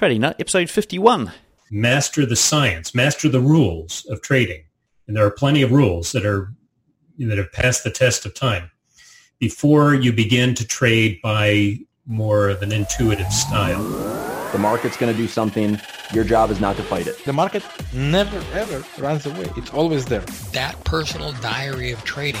Trading Nut, episode 51. Master the science, master the rules of trading. And there are plenty of rules that are that have passed the test of time before you begin to trade by more of an intuitive style. The market's going to do something. Your job is not to fight it. The market never ever runs away. It's always there. That personal diary of trading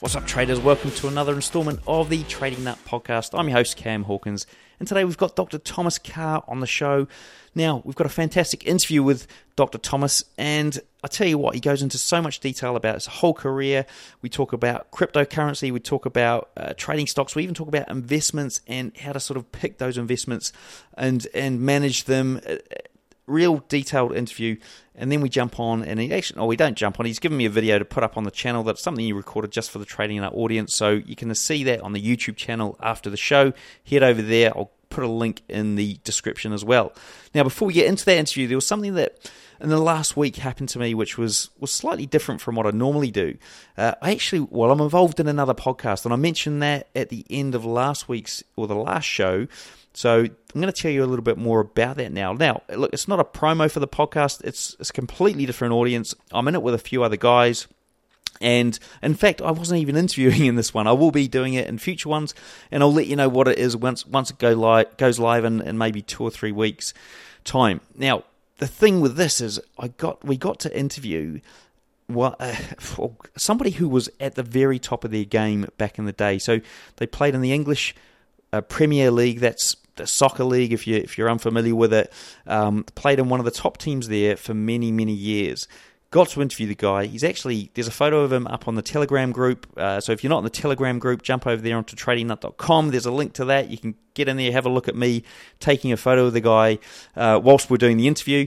What's up, traders? Welcome to another installment of the Trading Nut podcast. I'm your host, Cam Hawkins, and today we've got Dr. Thomas Carr on the show. Now, we've got a fantastic interview with Dr. Thomas, and I tell you what, he goes into so much detail about his whole career. We talk about cryptocurrency, we talk about uh, trading stocks, we even talk about investments and how to sort of pick those investments and and manage them. Real detailed interview, and then we jump on, and he actually, oh, we don't jump on. He's given me a video to put up on the channel. That's something he recorded just for the trading nut audience, so you can see that on the YouTube channel after the show. Head over there. I'll put a link in the description as well. Now, before we get into that interview, there was something that in the last week happened to me, which was was slightly different from what I normally do. Uh, I actually, well, I'm involved in another podcast, and I mentioned that at the end of last week's or the last show. So I'm going to tell you a little bit more about that now. Now, look, it's not a promo for the podcast. It's, it's a completely different audience. I'm in it with a few other guys. And in fact, I wasn't even interviewing in this one. I will be doing it in future ones, and I'll let you know what it is once once it go live, goes live in, in maybe two or three weeks' time. Now, the thing with this is, I got we got to interview well, uh, somebody who was at the very top of their game back in the day. So they played in the English uh, Premier League. That's the soccer league, if you if you're unfamiliar with it, um, played in one of the top teams there for many many years. Got to interview the guy. He's actually there's a photo of him up on the Telegram group. Uh, so if you're not in the Telegram group, jump over there onto tradingnut.com. There's a link to that. You can get in there, have a look at me taking a photo of the guy uh, whilst we're doing the interview.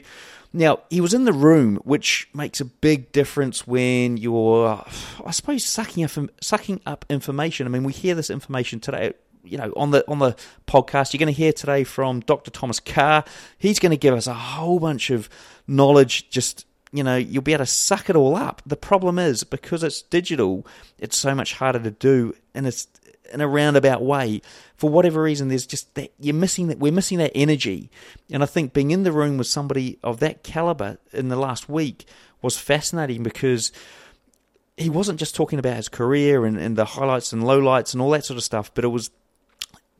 Now, he was in the room, which makes a big difference when you're, I suppose, sucking up, sucking up information. I mean, we hear this information today you know, on the on the podcast, you're going to hear today from Dr. Thomas Carr. He's going to give us a whole bunch of knowledge. Just you know, you'll be able to suck it all up. The problem is because it's digital, it's so much harder to do, and it's in a roundabout way. For whatever reason, there's just that you're missing that we're missing that energy. And I think being in the room with somebody of that caliber in the last week was fascinating because he wasn't just talking about his career and, and the highlights and lowlights and all that sort of stuff, but it was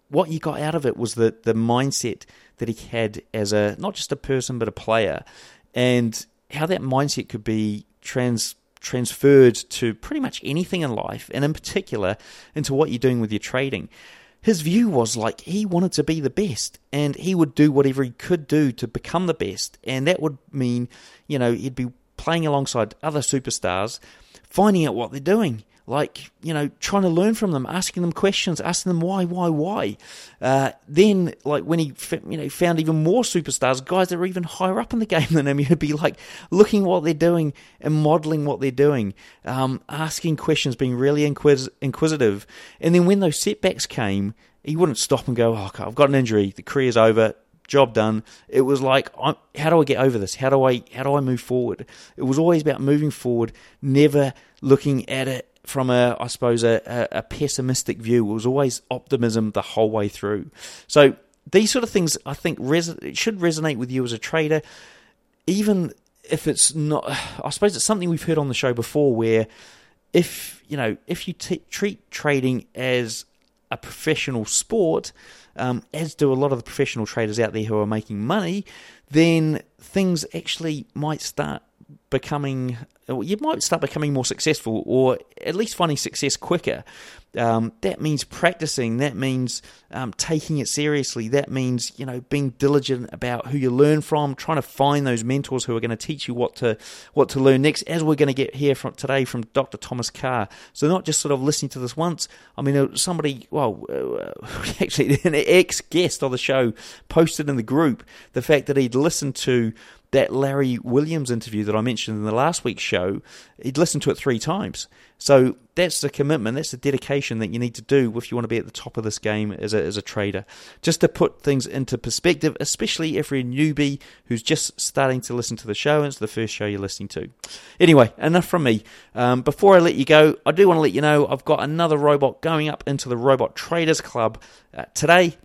what you got out of it was the the mindset that he had as a not just a person but a player, and how that mindset could be trans transferred to pretty much anything in life, and in particular into what you're doing with your trading. His view was like he wanted to be the best, and he would do whatever he could do to become the best, and that would mean, you know, he'd be playing alongside other superstars, finding out what they're doing like you know trying to learn from them asking them questions asking them why why why uh, then like when he you know found even more superstars guys that are even higher up in the game than him he'd be like looking what they're doing and modeling what they're doing um, asking questions being really inquis- inquisitive and then when those setbacks came he wouldn't stop and go oh, I've got an injury the career's over job done. It was like, how do I get over this? How do I how do I move forward? It was always about moving forward, never looking at it from a, I suppose, a, a pessimistic view. It was always optimism the whole way through. So these sort of things, I think, res- should resonate with you as a trader, even if it's not. I suppose it's something we've heard on the show before, where if you know if you t- treat trading as a professional sport, um, as do a lot of the professional traders out there who are making money, then things actually might start becoming you might start becoming more successful or at least finding success quicker. Um, that means practicing. That means um, taking it seriously. That means you know being diligent about who you learn from, trying to find those mentors who are going to teach you what to what to learn next. As we're going to get here from today from Dr. Thomas Carr. So not just sort of listening to this once. I mean, uh, somebody, well, uh, actually, an ex guest on the show posted in the group the fact that he'd listened to that Larry Williams interview that I mentioned in the last week's show, he'd listened to it three times. So that's the commitment, that's the dedication that you need to do if you want to be at the top of this game as a, as a trader. Just to put things into perspective, especially if you're a newbie who's just starting to listen to the show and it's the first show you're listening to. Anyway, enough from me. Um, before I let you go, I do want to let you know I've got another robot going up into the Robot Traders Club uh, today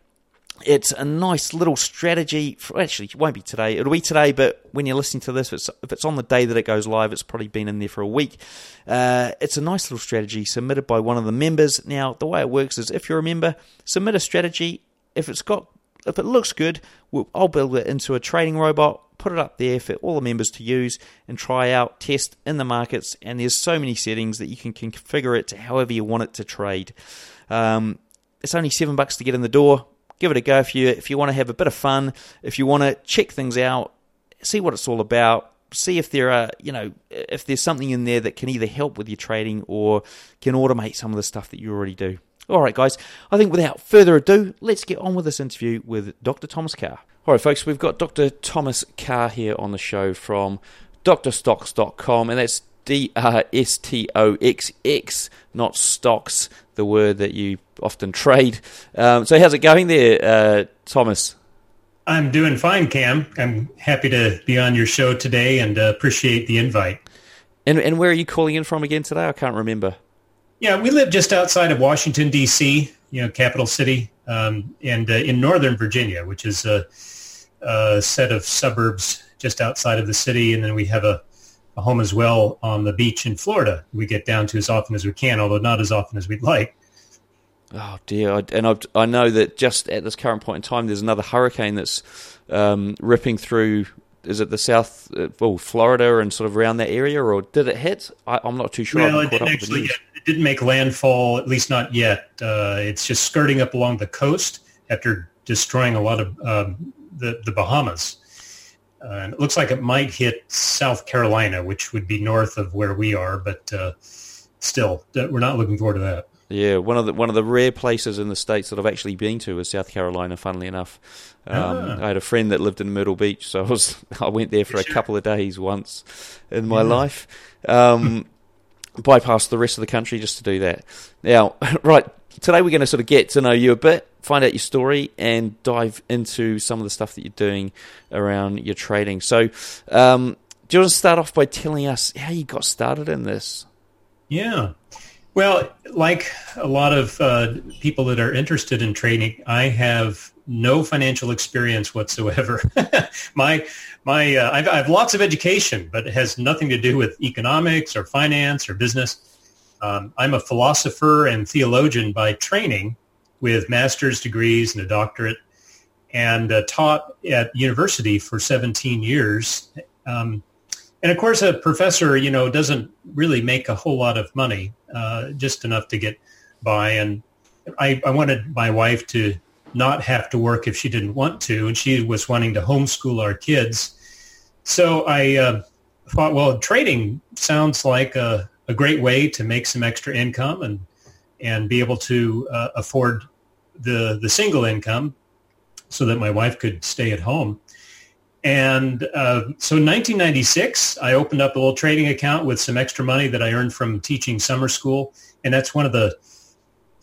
it's a nice little strategy. For, actually, it won't be today. It'll be today, but when you're listening to this, if it's, if it's on the day that it goes live, it's probably been in there for a week. Uh, it's a nice little strategy submitted by one of the members. Now, the way it works is if you're a member, submit a strategy. If it's got, if it looks good, we'll, I'll build it into a trading robot, put it up there for all the members to use and try out, test in the markets. And there's so many settings that you can configure it to however you want it to trade. Um, it's only seven bucks to get in the door give it a go if you if you want to have a bit of fun, if you want to check things out, see what it's all about, see if there are you know if there's something in there that can either help with your trading or can automate some of the stuff that you already do. All right, guys. I think without further ado, let's get on with this interview with Dr. Thomas Carr. All right, folks, we've got Dr. Thomas Carr here on the show from drstoxx.com, and that's D R S T O X X, not stocks, the word that you often trade. Um, so, how's it going there, uh, Thomas? I'm doing fine, Cam. I'm happy to be on your show today and uh, appreciate the invite. And, and where are you calling in from again today? I can't remember. Yeah, we live just outside of Washington, D.C., you know, capital city, um, and uh, in northern Virginia, which is a, a set of suburbs just outside of the city. And then we have a a home as well on the beach in Florida. We get down to as often as we can, although not as often as we'd like. Oh dear! And I, I know that just at this current point in time, there's another hurricane that's um, ripping through. Is it the south, uh, well, Florida and sort of around that area, or did it hit? I, am not too sure. Well, it didn't actually. It didn't make landfall, at least not yet. Uh, it's just skirting up along the coast after destroying a lot of um, the the Bahamas. Uh, and it looks like it might hit South Carolina, which would be north of where we are, but uh, still, we're not looking forward to that. Yeah, one of the one of the rare places in the states that I've actually been to is South Carolina. Funnily enough, um, ah. I had a friend that lived in Myrtle Beach, so I was I went there for a couple of days once in my yeah. life. Um, bypassed the rest of the country just to do that. Now, right today, we're going to sort of get to know you a bit find out your story and dive into some of the stuff that you're doing around your trading. So, um, do you want to start off by telling us how you got started in this? Yeah. Well, like a lot of uh, people that are interested in trading, I have no financial experience whatsoever. my my uh, I've, I have lots of education, but it has nothing to do with economics or finance or business. Um, I'm a philosopher and theologian by training, with master's degrees and a doctorate and uh, taught at university for 17 years. Um, and of course, a professor, you know, doesn't really make a whole lot of money, uh, just enough to get by. And I, I, wanted my wife to not have to work if she didn't want to, and she was wanting to homeschool our kids. So I uh, thought, well, trading sounds like a, a, great way to make some extra income and and be able to uh, afford the the single income so that my wife could stay at home. And uh, so in 1996, I opened up a little trading account with some extra money that I earned from teaching summer school. And that's one of the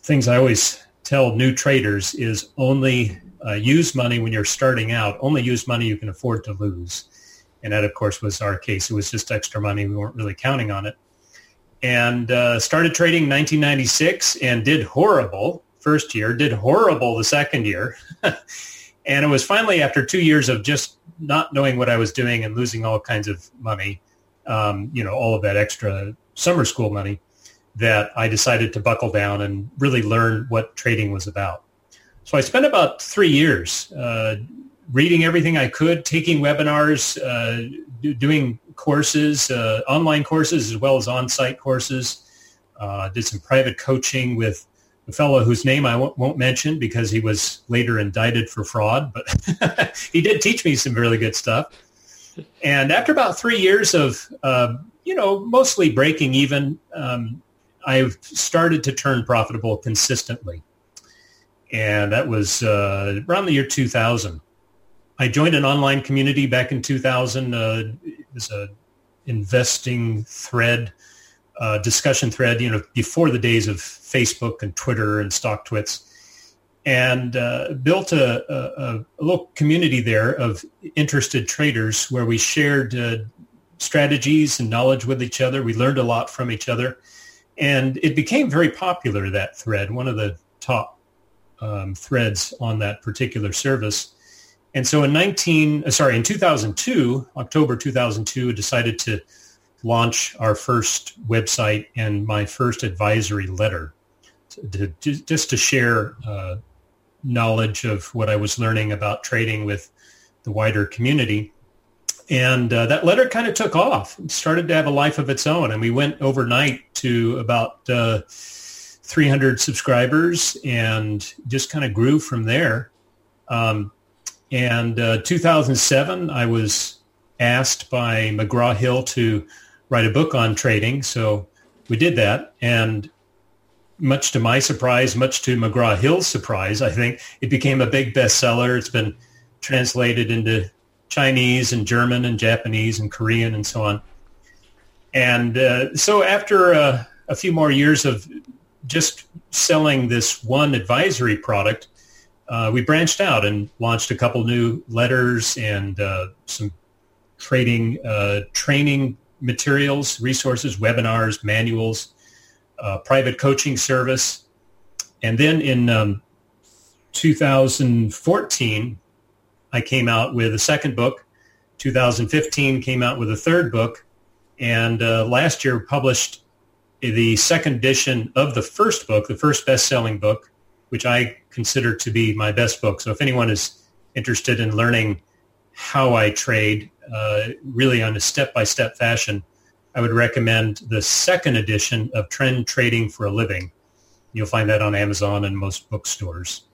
things I always tell new traders is only uh, use money when you're starting out. Only use money you can afford to lose. And that, of course, was our case. It was just extra money. We weren't really counting on it. And uh, started trading 1996 and did horrible first year, did horrible the second year. and it was finally after two years of just not knowing what I was doing and losing all kinds of money, um, you know, all of that extra summer school money, that I decided to buckle down and really learn what trading was about. So I spent about three years uh, reading everything I could, taking webinars, uh, do, doing courses, uh, online courses as well as on-site courses. Uh, did some private coaching with a fellow whose name I won't, mention because he was later indicted for fraud, but he did teach me some really good stuff. And after about three years of, uh, you know, mostly breaking even, um, I've started to turn profitable consistently. And that was uh, around the year 2000. I joined an online community back in 2000. Uh, was a investing thread, uh, discussion thread, you know, before the days of Facebook and Twitter and StockTwits and uh, built a, a, a, little community there of interested traders where we shared uh, strategies and knowledge with each other. We learned a lot from each other, and it became very popular. That thread, one of the top um, threads on that particular service. And so in 19, uh, sorry, in 2002, October 2002, I decided to launch our first website and my first advisory letter to, to, just to share uh, knowledge of what I was learning about trading with the wider community. And uh, that letter kind of took off, started to have a life of its own. And we went overnight to about uh, 300 subscribers and just kind of grew from there. Um, and uh, 2007, I was asked by McGraw-Hill to write a book on trading. So we did that. And much to my surprise, much to McGraw Hill's surprise, I think it became a big bestseller. It's been translated into Chinese and German and Japanese and Korean and so on. And uh, so after uh, a few more years of just selling this one advisory product, uh, we branched out and launched a couple new letters and uh, some trading uh, training materials, resources, webinars, manuals, uh, private coaching service. And then in um, 2014, I came out with a second book. 2015 came out with a third book. And uh, last year published the second edition of the first book, the first best-selling book, which I consider to be my best book. So if anyone is interested in learning how I trade, uh, really on a step-by-step fashion, I would recommend the second edition of Trend Trading for a Living. You'll find that on Amazon and most bookstores.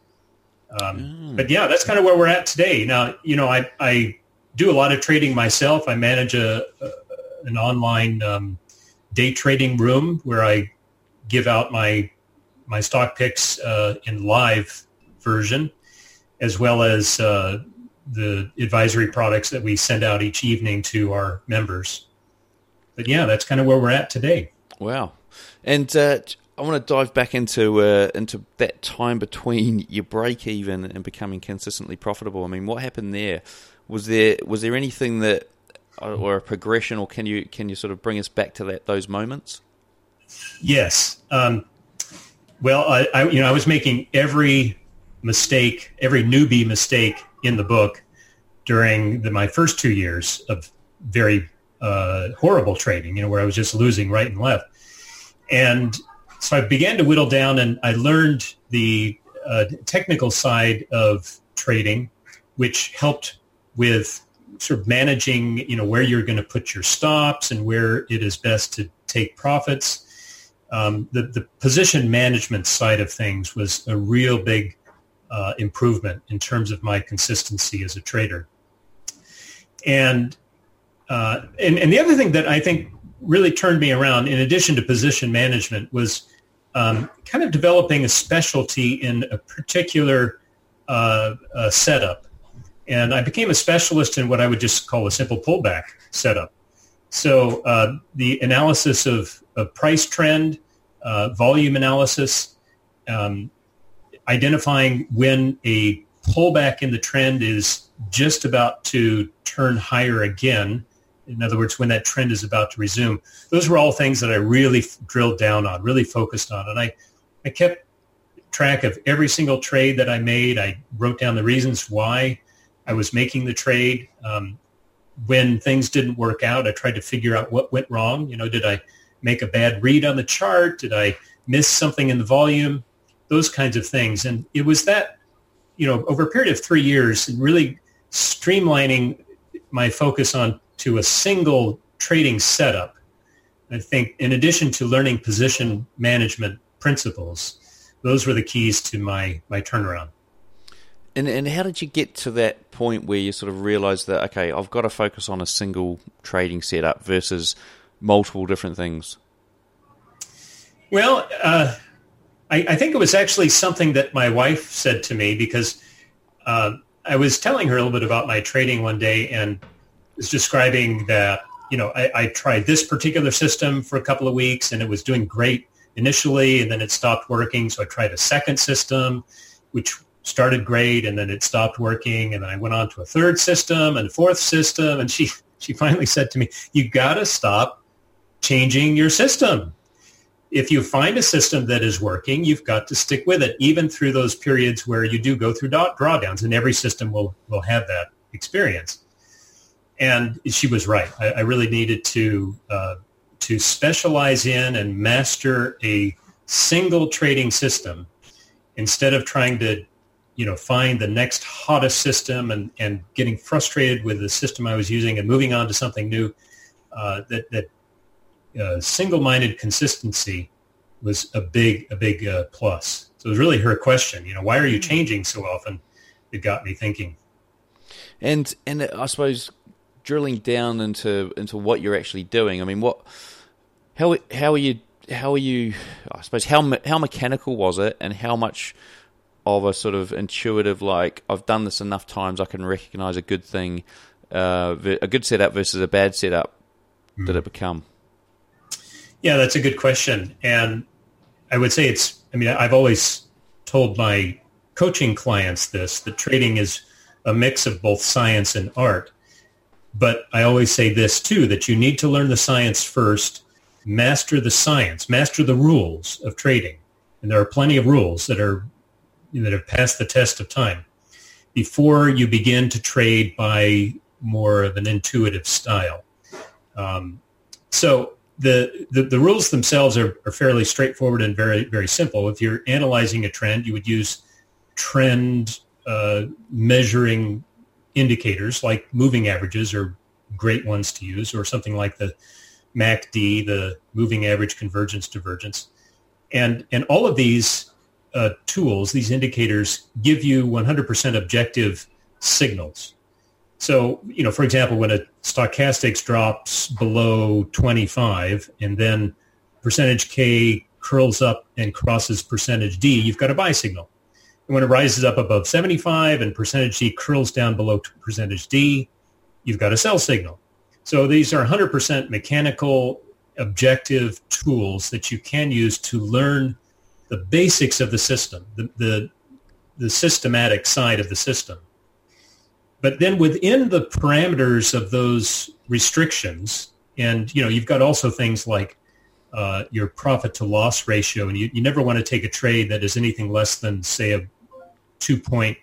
Um, mm. But yeah, that's kind of where we're at today. Now, you know, I, I do a lot of trading myself. I manage a, a an online um, day trading room where I give out my my stock picks uh, in live version, as well as uh, the advisory products that we send out each evening to our members but yeah, that's kind of where we're at today. Wow. And uh, I want to dive back into uh, into that time between your break even and becoming consistently profitable. I mean, what happened there? Was there was there anything that uh, or a progression, or can you can you sort of bring us back to that those moments? Yes. Um, well, I, I you know I was making every mistake, every newbie mistake in the book during the, my first two years of very uh, horrible trading, you know, where I was just losing right and left. And so I began to whittle down and I learned the uh, technical side of trading, which helped with sort of managing, you know, where you're going to put your stops and where it is best to take profits. Um, the, the position management side of things was a real big uh, improvement in terms of my consistency as a trader. And uh, and, and the other thing that I think really turned me around, in addition to position management, was um, kind of developing a specialty in a particular uh, uh, setup. And I became a specialist in what I would just call a simple pullback setup. So uh, the analysis of, of price trend, uh, volume analysis, um, identifying when a pullback in the trend is just about to turn higher again in other words, when that trend is about to resume. Those were all things that I really drilled down on, really focused on. And I, I kept track of every single trade that I made. I wrote down the reasons why I was making the trade. Um, when things didn't work out, I tried to figure out what went wrong. You know, did I make a bad read on the chart? Did I miss something in the volume? Those kinds of things. And it was that, you know, over a period of three years, really streamlining my focus on to a single trading setup, I think in addition to learning position management principles, those were the keys to my, my turnaround. And, and how did you get to that point where you sort of realized that, okay, I've got to focus on a single trading setup versus multiple different things? Well, uh, I, I, think it was actually something that my wife said to me because uh, I was telling her a little bit about my trading one day and was describing that, you know, I, I tried this particular system for a couple of weeks and it was doing great initially and then it stopped working. So I tried a second system, which started great and then it stopped working. And I went on to a third system and a fourth system. And she, she finally said to me, you got to stop changing your system if you find a system that is working, you've got to stick with it, even through those periods where you do go through drawdowns, and every system will, will have that experience. And she was right. I, I really needed to uh, to specialize in and master a single trading system instead of trying to, you know, find the next hottest system and, and getting frustrated with the system I was using and moving on to something new. Uh, that that uh, single-minded consistency was a big a big uh, plus. So it was really her question. You know, why are you hmm. changing so often? It got me thinking. And and I suppose drilling down into into what you're actually doing. I mean, what how how are you how are you? I suppose how how mechanical was it, and how much of a sort of intuitive like I've done this enough times I can recognize a good thing, uh, a good setup versus a bad setup. Mm. Did it become? Yeah, that's a good question. And I would say it's, I mean, I've always told my coaching clients this, that trading is a mix of both science and art. But I always say this too, that you need to learn the science first, master the science, master the rules of trading. And there are plenty of rules that are that have passed the test of time before you begin to trade by more of an intuitive style. Um, so the, the, the rules themselves are, are fairly straightforward and very, very simple. If you're analyzing a trend, you would use trend uh, measuring indicators like moving averages are great ones to use or something like the MACD, the moving average convergence divergence. And, and all of these uh, tools, these indicators give you 100% objective signals. So, you know, for example, when a stochastics drops below 25 and then percentage K curls up and crosses percentage D, you've got a buy signal. And when it rises up above 75 and percentage D curls down below percentage D, you've got a sell signal. So these are 100% mechanical, objective tools that you can use to learn the basics of the system, the, the, the systematic side of the system. But then within the parameters of those restrictions, and you know, you've got also things like uh, your profit to loss ratio, and you, you never want to take a trade that is anything less than, say, a 2.0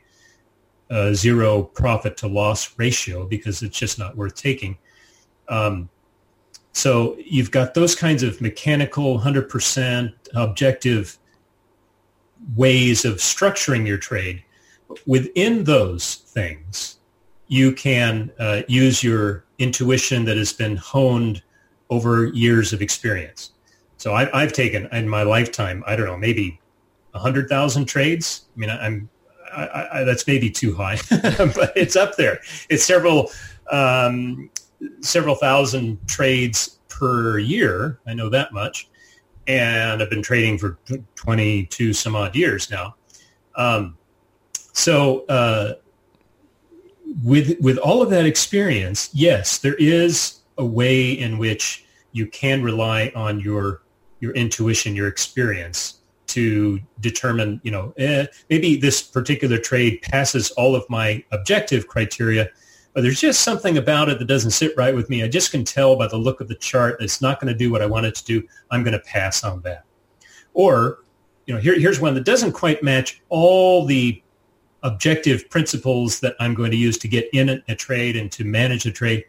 uh, profit to loss ratio because it's just not worth taking. Um, so you've got those kinds of mechanical, 100% objective ways of structuring your trade. Within those things, you can uh, use your intuition that has been honed over years of experience. So I, have taken in my lifetime, I don't know, maybe hundred thousand trades. I mean, I'm I, I, that's maybe too high, but it's up there. It's several um, several thousand trades per year. I know that much, and I've been trading for twenty two some odd years now. Um, so uh, with with all of that experience, yes, there is a way in which you can rely on your your intuition, your experience to determine, you know, eh, maybe this particular trade passes all of my objective criteria, there's just something about it that doesn't sit right with me. I just can tell by the look of the chart it's not going to do what I want it to do. I'm going to pass on that. Or, you know, here, here's one that doesn't quite match all the objective principles that I'm going to use to get in a trade and to manage a trade.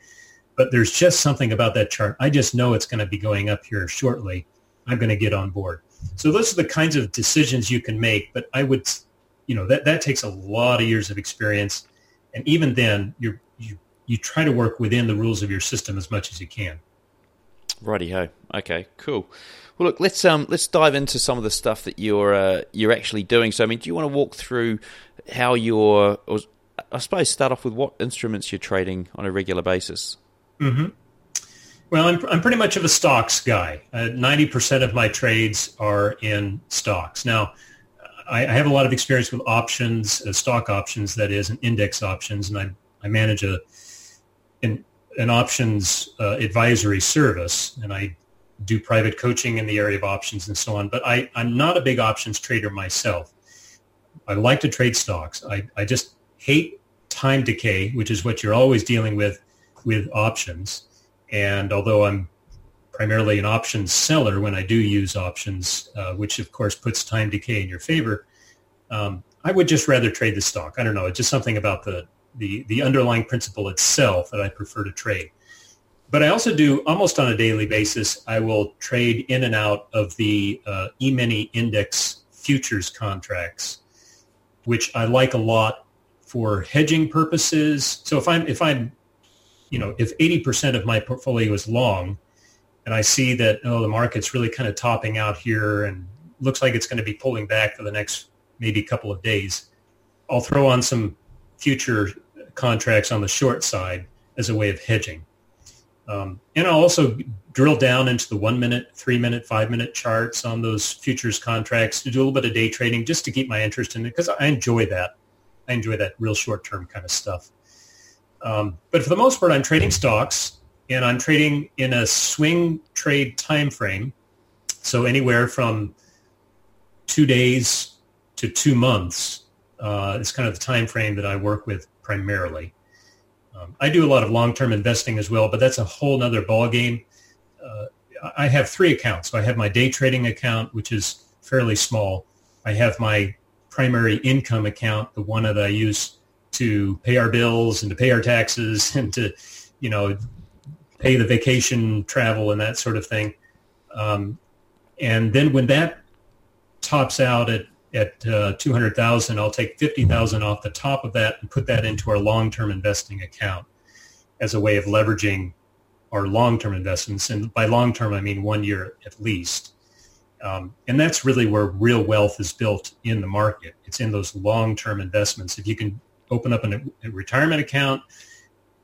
But there's just something about that chart. I just know it's going to be going up here shortly. I'm going to get on board. So those are the kinds of decisions you can make. But I would, you know, that, that takes a lot of years of experience. And even then, you you, try to work within the rules of your system as much as you can. Righty ho. Okay, cool. Well, look, let's um let's dive into some of the stuff that you're uh, you're actually doing. So, I mean, do you want to walk through how you're, or I suppose, start off with what instruments you're trading on a regular basis? Mm-hmm. Well, I'm I'm pretty much of a stocks guy. Uh, ninety uh, percent of my trades are in stocks. Now, I, I, have a lot of experience with options, uh, stock options, that is, and index options, and I, I manage a an, an options uh, advisory service, and I do private coaching in the area of options and so on. But I, I'm not a big options trader myself. I like to trade stocks. I, I just hate time decay, which is what you're always dealing with with options. And although I'm primarily an options seller when I do use options, uh, which of course puts time decay in your favor, um, I would just rather trade the stock. I don't know. It's just something about the, the, the underlying principle itself that I prefer to trade. But I also do almost on a daily basis, I will trade in and out of the uh, E-mini index futures contracts, which I like a lot for hedging purposes. So if I'm if I'm you know if 80% of my portfolio is long and I see that oh the market's really kind of topping out here and looks like it's going to be pulling back for the next maybe couple of days, I'll throw on some future contracts on the short side as a way of hedging. Um, and I'll also drill down into the one minute, three minute, five minute charts on those futures contracts to do a little bit of day trading just to keep my interest in it because I enjoy that. I enjoy that real short term kind of stuff. Um, but for the most part, I'm trading stocks and I'm trading in a swing trade time frame. So anywhere from two days to two months uh, is kind of the time frame that I work with primarily. Um, I do a lot of long-term investing as well, but that's a whole other ballgame. Uh, I have three accounts. I have my day trading account, which is fairly small. I have my primary income account, the one that I use to pay our bills and to pay our taxes and to, you know, pay the vacation travel and that sort of thing. Um, and then when that tops out at at uh, 200,000, I'll take 50,000 off the top of that and put that into our long-term investing account as a way of leveraging our long-term investments. And by long-term, I mean one year at least. Um, and that's really where real wealth is built in the market. It's in those long-term investments. If you can open up an, a retirement account,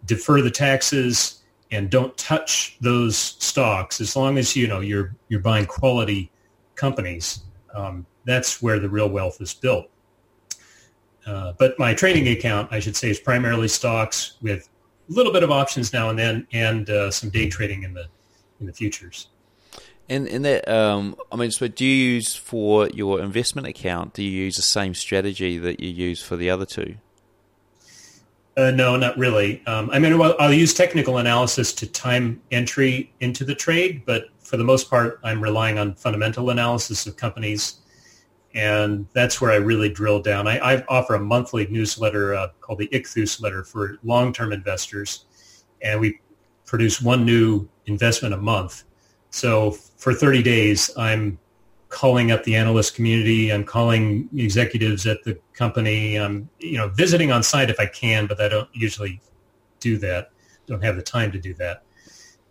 defer the taxes, and don't touch those stocks, as long as you know you're you're buying quality companies, um, that's where the real wealth is built. Uh, but my trading account, I should say, is primarily stocks with a little bit of options now and then, and uh, some day trading in the in the futures. And in that, um, I mean, so do you use for your investment account? Do you use the same strategy that you use for the other two? Uh, no, not really. Um, I mean, I'll, I'll, use technical analysis to time entry into the trade, but for the most part, I'm relying on fundamental analysis of companies, and that's where I really drill down. I, I offer a monthly newsletter uh, called the Ichthus letter for long-term investors, and we produce one new investment a month so for 30 days, I'm calling up the analyst community. I'm calling executives at the company. I'm, you know, visiting on site if I can, but I don't usually do that. Don't have the time to do that.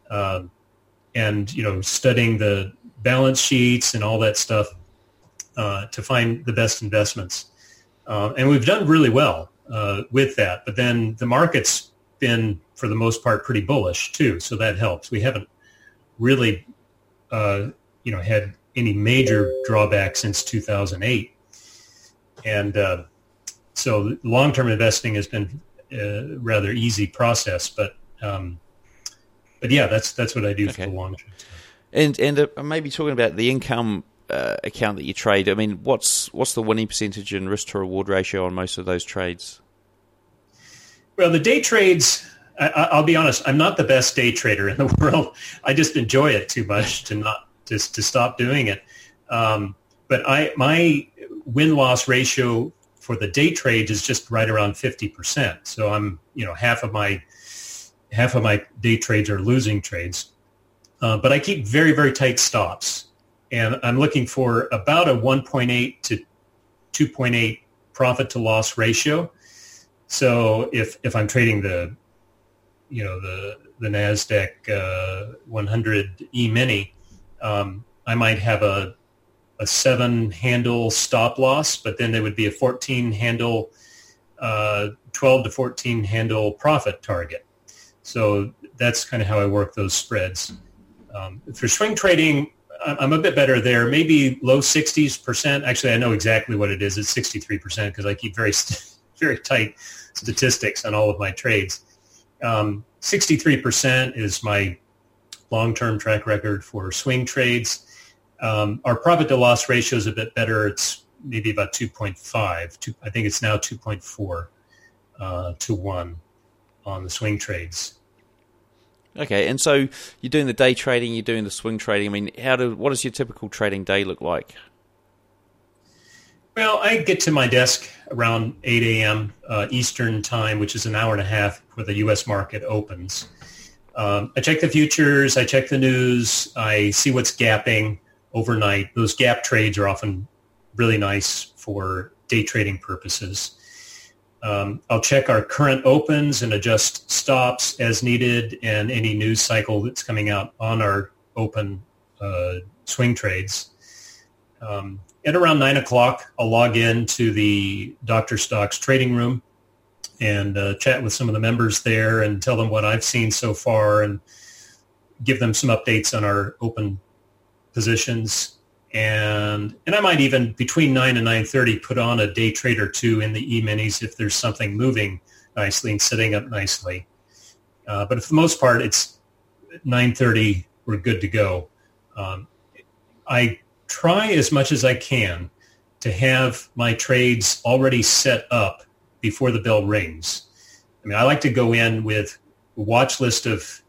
Um, and, you know, studying the balance sheets and all that stuff uh, to find the best investments. Uh, and we've done really well uh, with that. But then the market's been, for the most part, pretty bullish too. So that helps. We haven't really, uh, you know, had any major drawback since 2008. And uh, so long-term investing has been a rather easy process, but um, but yeah, that's that's what I do okay. for the long term. And and uh, maybe talking about the income uh, account that you trade. I mean, what's what's the winning percentage and risk to reward ratio on most of those trades? Well, the day trades I, will be honest. I'm not the best day trader in the world. I just enjoy it too much to not just to stop doing it. Um, but I my win loss ratio for the day trades is just right around 50%. So I'm you know half of my half of my day trades are losing trades. Uh, but I keep very very tight stops, and I'm looking for about a 1.8 to 2.8 profit to loss ratio. So if if I'm trading the you know the the Nasdaq uh, 100 E-mini, um, I might have a a seven handle stop loss, but then there would be a 14 handle, uh, 12 to 14 handle profit target. So that's kind of how I work those spreads. Um, for swing trading, I'm a bit better there. Maybe low 60s percent. Actually, I know exactly what it is. It's 63 percent because I keep very very tight statistics on all of my trades. Um, 63% is my long-term track record for swing trades. Um, our profit to loss ratio is a bit better. It's maybe about 2.5. Two, I think it's now 2.4 uh, to 1 on the swing trades. Okay, and so you're doing the day trading, you're doing the swing trading. I mean, how do what does your typical trading day look like? Well, I get to my desk around 8 a.m. Uh, Eastern time, which is an hour and a half before the U.S. market opens. Um, I check the futures, I check the news, I see what's gapping overnight. Those gap trades are often really nice for day trading purposes. Um, I'll check our current opens and adjust stops as needed and any news cycle that's coming out on our open uh, swing trades. Um, at around 9 o'clock, I'll log in to the Dr. Stoxx trading room and uh, chat with some of the members there and tell them what I've seen so far and give them some updates on our open positions and and I might even between nine and nine thirty put on a day trade or two in the e-minis if there's something moving nicely and sitting up nicely. Uh, but for the most part, it's nine thirty. We're good to go. Um, I try as much as I can to have my trades already set up before the bell rings. I mean, I like to go in with a watch list of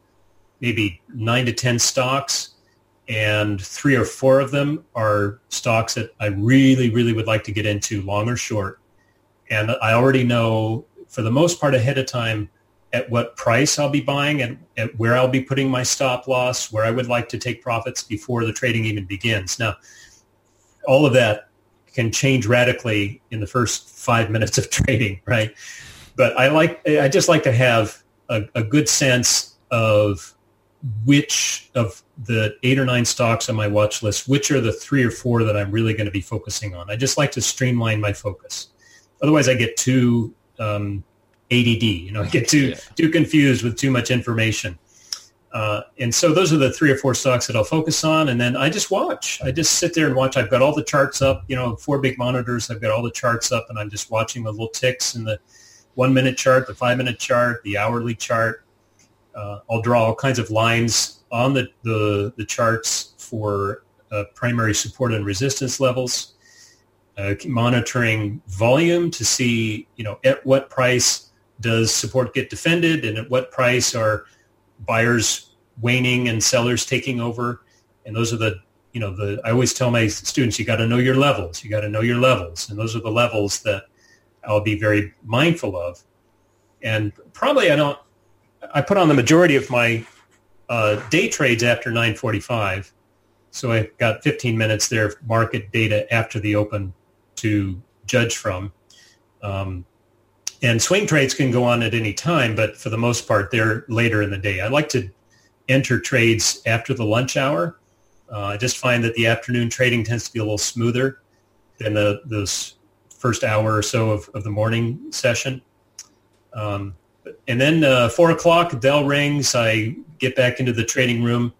maybe nine to ten stocks and three or four of them are stocks that I really, really would like to get into, long or short. And I already know, for the most part, ahead of time, at what price I'll be buying and at where I'll be putting my stop loss, where I would like to take profits before the trading even begins. Now, all of that can change radically in the first five minutes of trading, right? But I like, I just like to have a, a good sense of which of the eight or nine stocks on my watch list, which are the three or four that I'm really going to be focusing on. I just like to streamline my focus. Otherwise, I get too um, ADD. You know, I get too yeah. too confused with too much information. Uh, and so those are the three or four stocks that I'll focus on, and then I just watch. I just sit there and watch. I've got all the charts up. You know, four big monitors. I've got all the charts up, and I'm just watching the little ticks in the one minute chart, the five minute chart, the hourly chart. Uh, I'll draw all kinds of lines on the, the, the charts for uh, primary support and resistance levels, uh, monitoring volume to see, you know, at what price does support get defended and at what price are buyers waning and sellers taking over. And those are the, you know, the, I always tell my students, you got to know your levels. You got to know your levels. And those are the levels that I'll be very mindful of. And probably I don't, I put on the majority of my uh, day trades after 9:45, so I've got 15 minutes there of market data after the open to judge from. Um, and swing trades can go on at any time, but for the most part, they're later in the day. I like to enter trades after the lunch hour. Uh, I just find that the afternoon trading tends to be a little smoother than the first hour or so of, of the morning session. Um, and then uh, four o'clock, bell rings. I get back into the trading room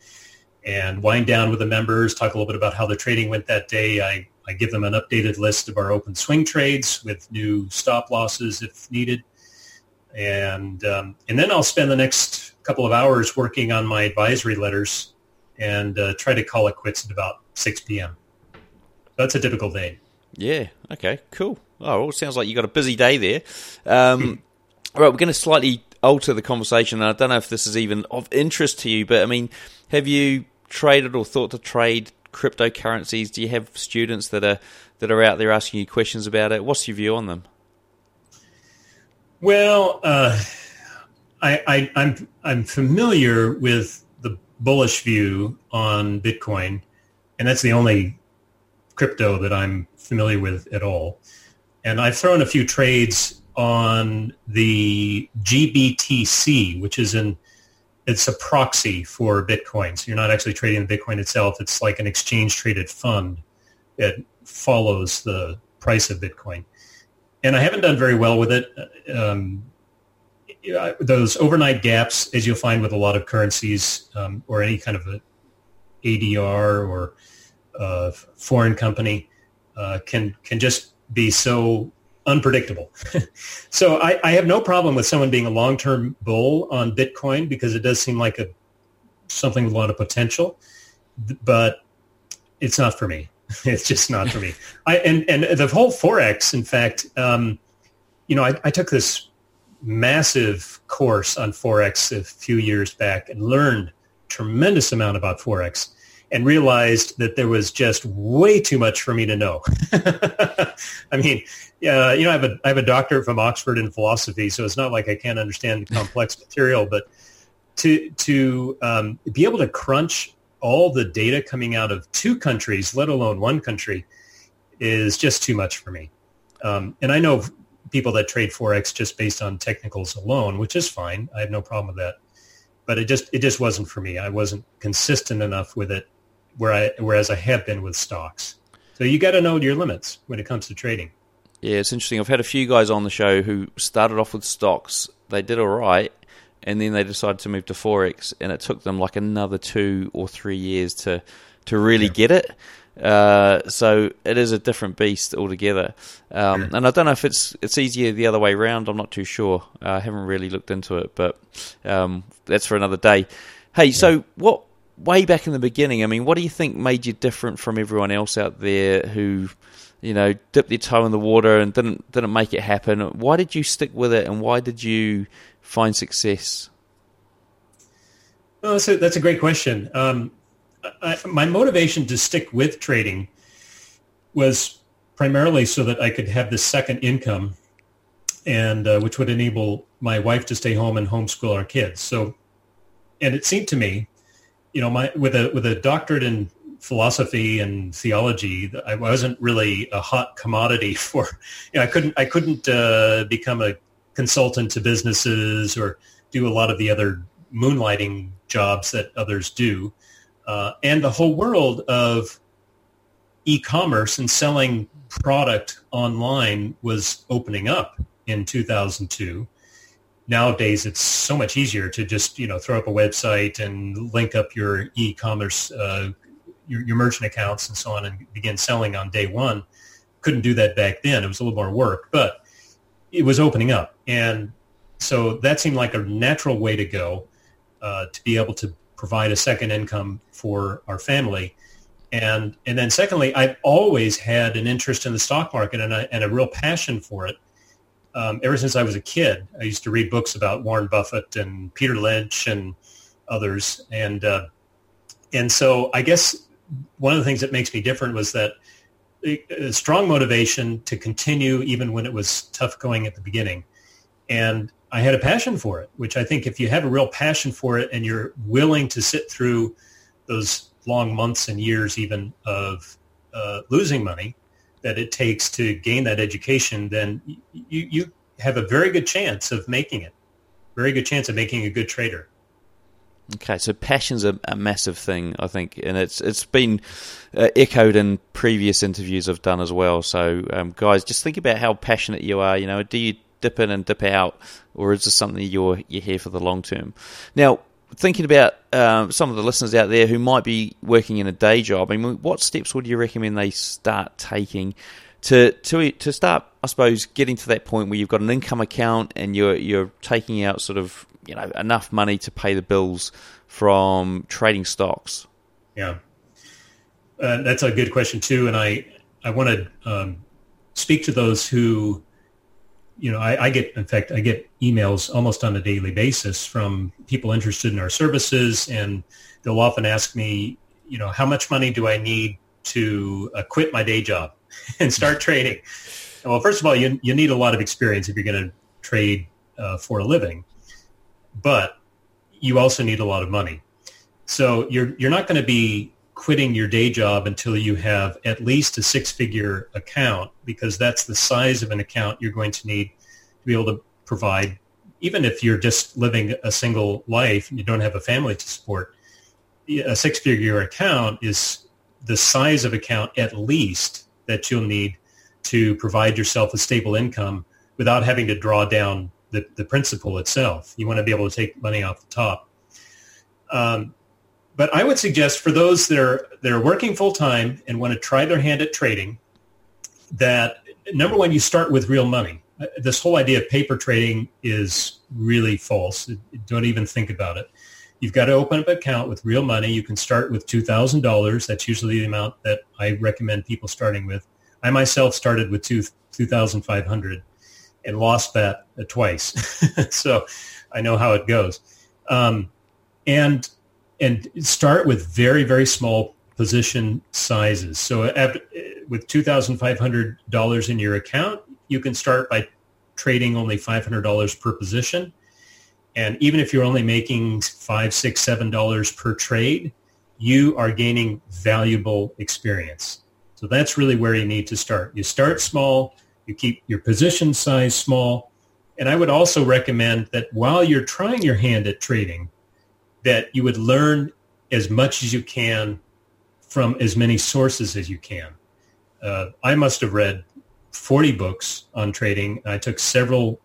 and wind down with the members, talk a little bit about how the trading went that day. I, I give them an updated list of our open swing trades with new stop losses if needed. And, um, and then I'll spend the next couple of hours working on my advisory letters and uh, try to call it quits at about 6 p.m. That's a typical day. Yeah. Okay. Cool. Oh, well, sounds like you got a busy day there. Um, all right, we're going to slightly alter the conversation. And I don't know if this is even of interest to you, but I mean, have you traded or thought to trade cryptocurrencies? Do you have students that are that are out there asking you questions about it? What's your view on them? Well, uh, I, I, I'm I'm familiar with the bullish view on Bitcoin, and that's the only crypto that I'm familiar with at all. And I've thrown a few trades on the GBTC, which is an it's a proxy for Bitcoin. So you're not actually trading the Bitcoin itself. It's like an exchange traded fund that follows the price of Bitcoin. And I haven't done very well with it. Um, those overnight gaps, as you'll find with a lot of currencies um, or any kind of ADR or a foreign company uh, can can just be so unpredictable. so I, I, have no problem with someone being a long-term bull on Bitcoin because it does seem like a something with a lot of potential, but it's not for me. it's just not for me. I and and the whole forex. In fact, um, you know, I, I took this massive course on forex a few years back and learned tremendous amount about forex and realized that there was just way too much for me to know. I mean, uh, you know, I have a I have a doctorate from Oxford in philosophy, so it's not like I can't understand complex material. But to to um, be able to crunch all the data coming out of two countries, let alone one country, is just too much for me. Um, and I know people that trade forex just based on technicals alone, which is fine. I have no problem with that. But it just it just wasn't for me. I wasn't consistent enough with it, where I whereas I have been with stocks. So you got to know your limits when it comes to trading. Yeah, it's interesting. I've had a few guys on the show who started off with stocks. They did all right, and then they decided to move to forex, and it took them like another two or three years to to really yeah. get it. Uh, so it is a different beast altogether. Um, and I don't know if it's it's easier the other way around. I'm not too sure. Uh, I haven't really looked into it, but um, that's for another day. Hey, yeah. so what? Way back in the beginning, I mean, what do you think made you different from everyone else out there who you know, dipped their toe in the water and didn't didn't make it happen. Why did you stick with it, and why did you find success? Well, that's a, that's a great question. Um, I, my motivation to stick with trading was primarily so that I could have this second income, and uh, which would enable my wife to stay home and homeschool our kids. So, and it seemed to me, you know, my with a with a doctorate in philosophy and theology, I wasn't really a hot commodity for. You know, I couldn't I couldn't uh, become a consultant to businesses or do a lot of the other moonlighting jobs that others do, uh, and the whole world of e-commerce and selling product online was opening up in 2002 nowadays it's so much easier to just you know throw up a website and link up your e-commerce uh, your, your merchant accounts and so on and begin selling on day one. Couldn't do that back then. It was a little more work, but it was opening up. And so that seemed like a natural way to go uh, to be able to provide a second income for our family. And, and then secondly, I've always had an interest in the stock market and a, and a real passion for it. Um, ever since I was a kid, I used to read books about Warren Buffett and Peter Lynch and others. And, uh, and so I guess one of the things that makes me different was that a strong motivation to continue even when it was tough going at the beginning. And I had a passion for it, which I think if you have a real passion for it and you're willing to sit through those long months and years even of uh, losing money that it takes to gain that education, then you, you have a very good chance of making it. Very good chance of making a good trader. Okay, so passion's a, a massive thing, I think, and it's it's been uh, echoed in previous interviews I've done as well. So, um, guys, just think about how passionate you are. You know, do you dip in and dip out, or is this something you're you're here for the long term? Now, thinking about um, some of the listeners out there who might be working in a day job, I mean, what steps would you recommend they start taking to to to start, I suppose, getting to that point where you've got an income account and you're you're taking out sort of you know enough money to pay the bills from trading stocks? Yeah, uh, that's a good question too, and I I want to um, speak to those who you know, I, I, get, in fact, I get emails almost on a daily basis from people interested in our services, and they'll often ask me, you know, how much money do I need to uh, quit my day job and start trading? Well, first of all, you, you need a lot of experience if you're going to trade uh, for a living but you also need a lot of money. So you're you're not going to be quitting your day job until you have at least a six-figure account because that's the size of an account you're going to need to be able to provide even if you're just living a single life and you don't have a family to support a six-figure account is the size of account at least that you'll need to provide yourself a stable income without having to draw down the, the principal itself. You want to be able to take money off the top. Um, but I would suggest for those that are that are working full time and want to try their hand at trading, that number one, you start with real money. Uh, This whole idea of paper trading is really false. Don't even think about it. You've got to open up an account with real money. You can start with two thousand dollars. That's usually the amount that I recommend people starting with. I myself started with two two thousand five hundred and lost that uh, twice, so I know how it goes. Um, and and start with very very small position sizes. So at, with two thousand five hundred dollars in your account, you can start by trading only five hundred dollars per position. And even if you're only making five, six, seven dollars per trade, you are gaining valuable experience. So that's really where you need to start. You start small, you keep your position size small. And I would also recommend that while you're trying your hand at trading, that you would learn as much as you can from as many sources as you can. Uh, I must have read 40 books on trading. I took several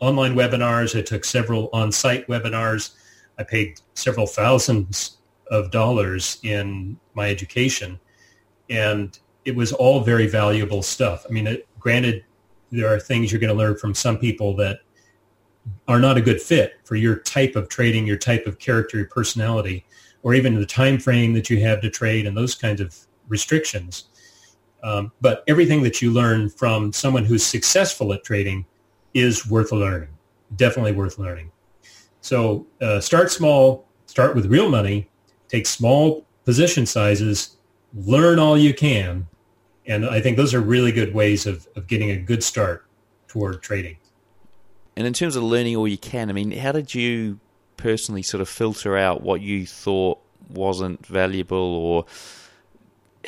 online webinars. I took several on-site webinars. I paid several thousands of dollars in my education. And it was all very valuable stuff. I mean, it, granted, there are things you're going to learn from some people that are not a good fit for your type of trading, your type of character, your personality, or even the time frame that you have to trade and those kinds of restrictions. Um, but everything that you learn from someone who's successful at trading is worth learning, definitely worth learning. So uh, start small, start with real money, take small position sizes, learn all you can. And I think those are really good ways of, of getting a good start toward trading. And in terms of learning all you can, I mean, how did you personally sort of filter out what you thought wasn't valuable or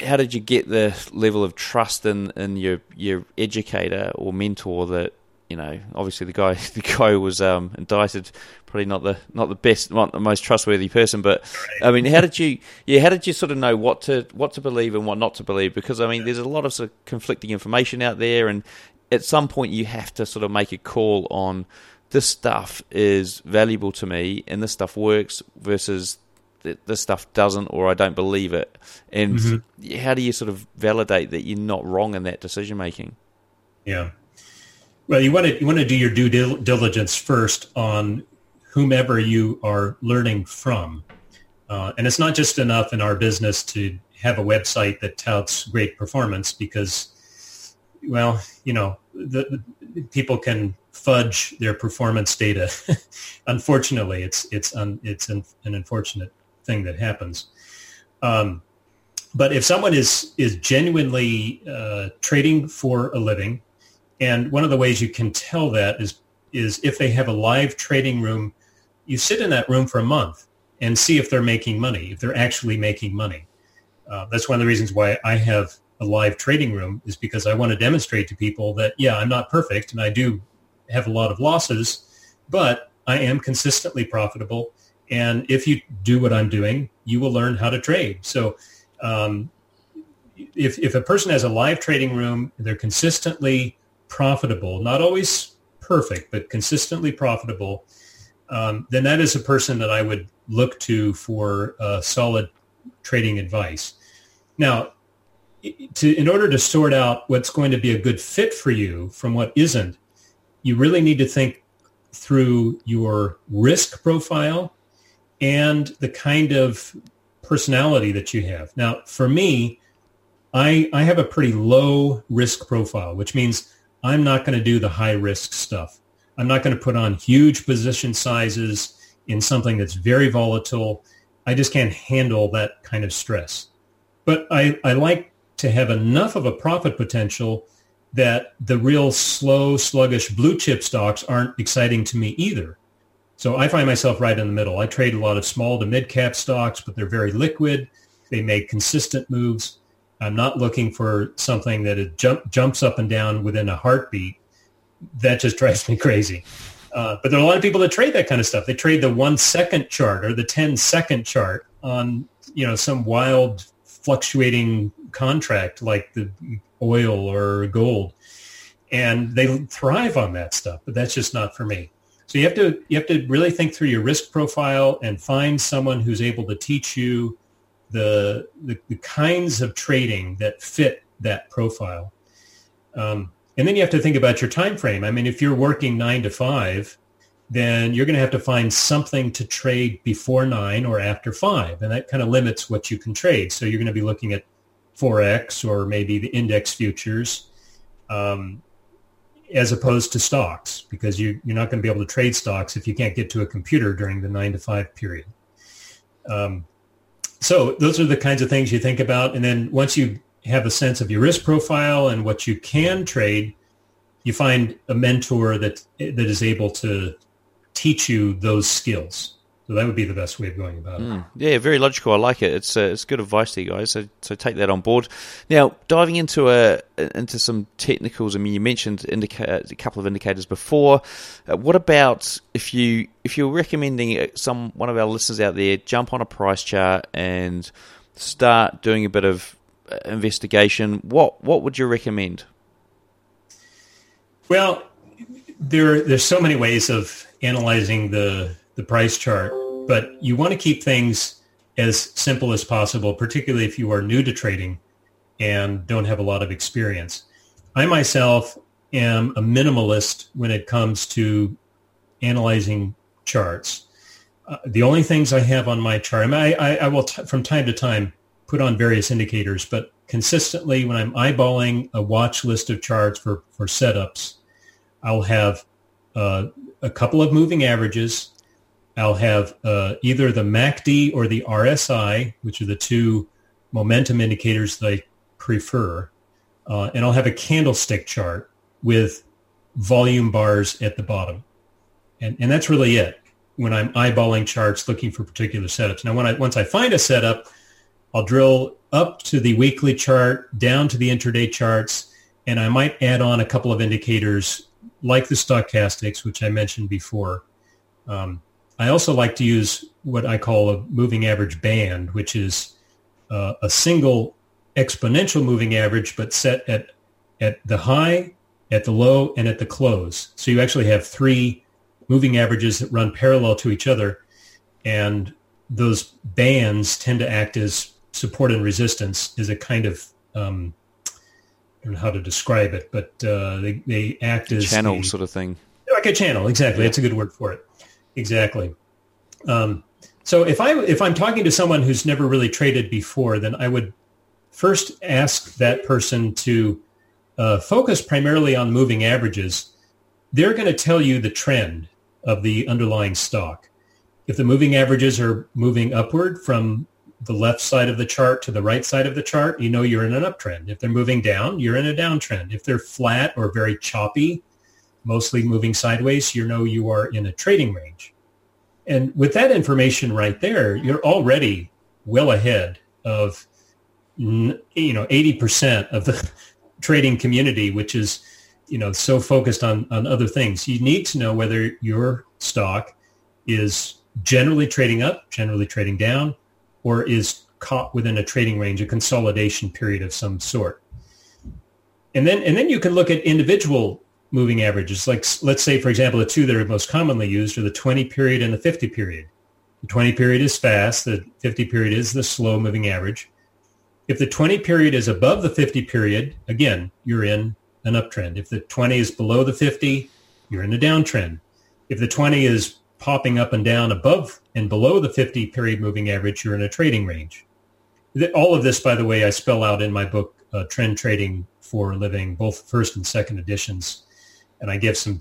how did you get the level of trust in, in your your educator or mentor that you know obviously the guy the guy was um, indicted probably not the not the best not the most trustworthy person but I mean how did you yeah how did you sort of know what to what to believe and what not to believe? Because I mean there's a lot of sort of conflicting information out there and at some point you have to sort of make a call on this stuff is valuable to me and this stuff works versus this stuff doesn't or I don't believe it. And mm-hmm. how do you sort of validate that you're not wrong in that decision making? Yeah. Well, you want to you want to do your due diligence first on whomever you are learning from, uh, and it's not just enough in our business to have a website that touts great performance because, well, you know, the, the people can fudge their performance data. Unfortunately, it's it's un, it's an, an unfortunate thing that happens. Um, but if someone is is genuinely uh, trading for a living, and one of the ways you can tell that is is if they have a live trading room, you sit in that room for a month and see if they're making money, if they're actually making money. Uh, that's one of the reasons why I have a live trading room is because I want to demonstrate to people that yeah, I'm not perfect and I do have a lot of losses, but I am consistently profitable. And if you do what I'm doing, you will learn how to trade. So um, if, if a person has a live trading room, they're consistently profitable, not always perfect, but consistently profitable, um, then that is a person that I would look to for uh, solid trading advice. Now, to, in order to sort out what's going to be a good fit for you from what isn't, you really need to think through your risk profile and the kind of personality that you have. Now, for me, I, I have a pretty low risk profile, which means I'm not going to do the high risk stuff. I'm not going to put on huge position sizes in something that's very volatile. I just can't handle that kind of stress. But I, I like to have enough of a profit potential that the real slow, sluggish blue chip stocks aren't exciting to me either. So I find myself right in the middle. I trade a lot of small to mid cap stocks, but they're very liquid. They make consistent moves. I'm not looking for something that jump, jumps up and down within a heartbeat. That just drives me crazy. Uh, but there are a lot of people that trade that kind of stuff. They trade the one second chart or the 10 second chart on, you know, some wild fluctuating contract like the oil or gold. And they thrive on that stuff, but that's just not for me. So you have to you have to really think through your risk profile and find someone who's able to teach you the the, the kinds of trading that fit that profile. Um, and then you have to think about your time frame. I mean, if you're working nine to five, then you're going to have to find something to trade before nine or after five, and that kind of limits what you can trade. So you're going to be looking at forex or maybe the index futures. Um, as opposed to stocks because you, you're not going to be able to trade stocks if you can't get to a computer during the nine to five period. Um, so those are the kinds of things you think about. And then once you have a sense of your risk profile and what you can trade, you find a mentor that that is able to teach you those skills. So that would be the best way of going about it. Mm, yeah, very logical. I like it. It's uh, it's good advice to you guys. So so take that on board. Now diving into a into some technicals. I mean, you mentioned indica- a couple of indicators before. Uh, what about if you if you're recommending uh, some one of our listeners out there jump on a price chart and start doing a bit of uh, investigation? What what would you recommend? Well, there there's so many ways of analyzing the the price chart, but you want to keep things as simple as possible, particularly if you are new to trading and don't have a lot of experience. I myself am a minimalist when it comes to analyzing charts. Uh, the only things I have on my chart, I, I, I will t- from time to time put on various indicators, but consistently when I'm eyeballing a watch list of charts for, for setups, I'll have uh, a couple of moving averages I'll have uh, either the MACD or the RSI, which are the two momentum indicators that I prefer. Uh, and I'll have a candlestick chart with volume bars at the bottom. And, and that's really it when I'm eyeballing charts looking for particular setups. Now, when I, once I find a setup, I'll drill up to the weekly chart, down to the intraday charts, and I might add on a couple of indicators like the stochastics, which I mentioned before. Um, I also like to use what I call a moving average band, which is uh, a single exponential moving average, but set at at the high, at the low, and at the close. So you actually have three moving averages that run parallel to each other, and those bands tend to act as support and resistance as a kind of um, don't know how to describe it, but uh, they, they act as channel a, sort of thing. Like a channel, exactly. That's a good word for it. Exactly. Um, so if I if I'm talking to someone who's never really traded before, then I would first ask that person to uh, focus primarily on moving averages. They're going to tell you the trend of the underlying stock. If the moving averages are moving upward from the left side of the chart to the right side of the chart, you know you're in an uptrend. If they're moving down, you're in a downtrend. If they're flat or very choppy, mostly moving sideways, you know you are in a trading range. And with that information right there, you're already well ahead of you know 80% of the trading community which is you know so focused on on other things. You need to know whether your stock is generally trading up, generally trading down, or is caught within a trading range, a consolidation period of some sort. And then and then you can look at individual moving averages. Like let's say, for example, the two that are most commonly used are the 20 period and the 50 period. The 20 period is fast. The 50 period is the slow moving average. If the 20 period is above the 50 period, again, you're in an uptrend. If the 20 is below the 50, you're in a downtrend. If the 20 is popping up and down above and below the 50 period moving average, you're in a trading range. All of this, by the way, I spell out in my book, uh, Trend Trading for a Living, both first and second editions and I give some,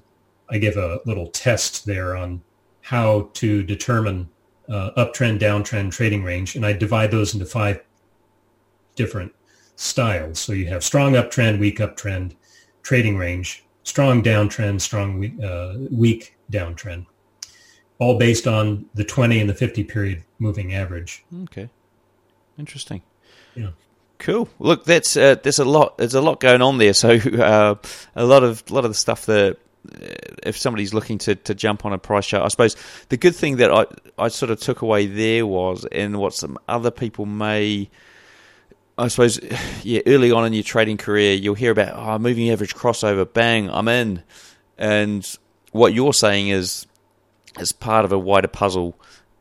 I give a little test there on how to determine uh, uptrend, downtrend, trading range, and I divide those into five different styles. So you have strong uptrend, weak uptrend, trading range, strong downtrend, strong uh, weak downtrend, all based on the 20 and the 50 period moving average. Okay, interesting. Yeah. Cool. Look, that's uh, there's a lot. There's a lot going on there. So uh, a lot of a lot of the stuff that uh, if somebody's looking to, to jump on a price chart, I suppose the good thing that I I sort of took away there was, and what some other people may. I suppose, yeah, early on in your trading career, you'll hear about oh, moving average crossover, bang, I'm in. And what you're saying is as part of a wider puzzle,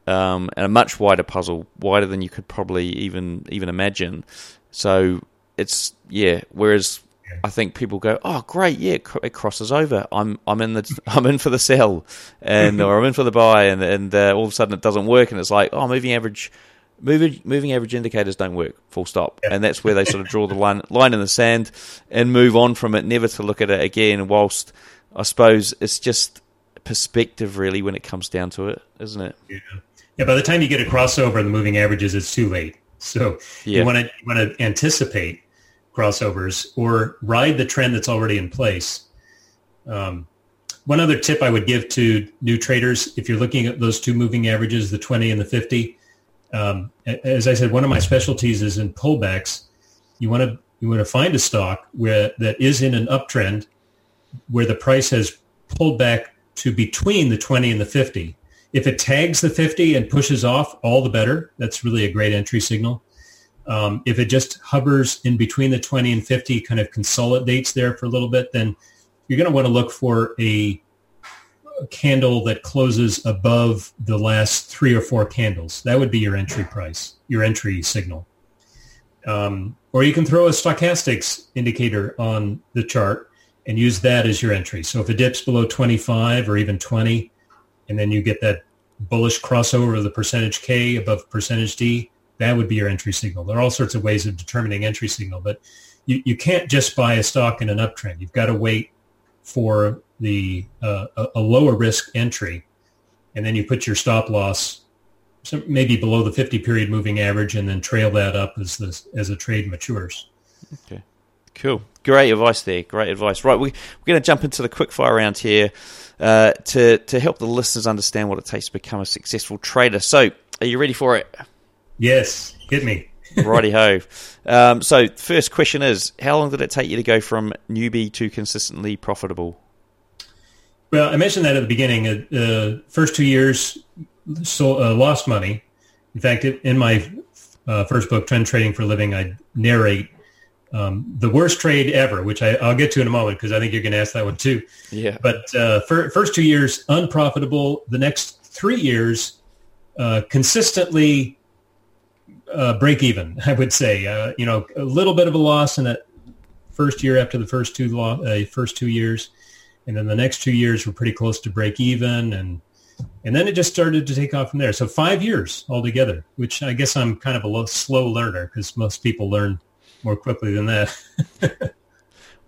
um, and a much wider puzzle, wider than you could probably even even imagine. So it's yeah. Whereas I think people go, "Oh, great, yeah, it crosses over. I'm I'm in the I'm in for the sell, and or I'm in for the buy, and and uh, all of a sudden it doesn't work, and it's like, oh, moving average, moving moving average indicators don't work. Full stop. Yeah. And that's where they sort of draw the line line in the sand and move on from it, never to look at it again. Whilst I suppose it's just perspective, really, when it comes down to it, isn't it? Yeah. Yeah. By the time you get a crossover in the moving averages, it's too late. So yeah. you want to want to anticipate crossovers or ride the trend that's already in place. Um, one other tip I would give to new traders, if you're looking at those two moving averages, the 20 and the 50, um, as I said, one of my specialties is in pullbacks. You want to you want to find a stock where that is in an uptrend, where the price has pulled back to between the 20 and the 50. If it tags the 50 and pushes off, all the better. That's really a great entry signal. Um, if it just hovers in between the 20 and 50, kind of consolidates there for a little bit, then you're going to want to look for a, candle that closes above the last three or four candles. That would be your entry price, your entry signal. Um, or you can throw a stochastics indicator on the chart and use that as your entry. So if it dips below 25 or even 20, and then you get that bullish crossover of the percentage K above percentage D, that would be your entry signal. There are all sorts of ways of determining entry signal, but you, you can't just buy a stock in an uptrend. You've got to wait for the uh, a, lower risk entry, and then you put your stop loss maybe below the 50 period moving average, and then trail that up as the as a trade matures. Okay, cool, great advice there. Great advice. Right, we, we're going to jump into the quick fire round here uh, to to help the listeners understand what it takes to become a successful trader. So, are you ready for it? Yes, hit me. Righty ho. Um, so, first question is How long did it take you to go from newbie to consistently profitable? Well, I mentioned that at the beginning. Uh, uh, first two years, so, uh, lost money. In fact, in my uh, first book, Trend Trading for a Living, I narrate um, the worst trade ever, which I, will get to in a moment because I think you're going to ask that one too. Yeah. But uh, for, first two years, unprofitable. The next three years, uh, consistently uh, break even, I would say. Uh, you know, a little bit of a loss in that first year after the first two lo- uh, first two years, and then the next two years were pretty close to break even, and and then it just started to take off from there. So five years altogether, which I guess I'm kind of a low, slow learner because most people learn more quickly than that.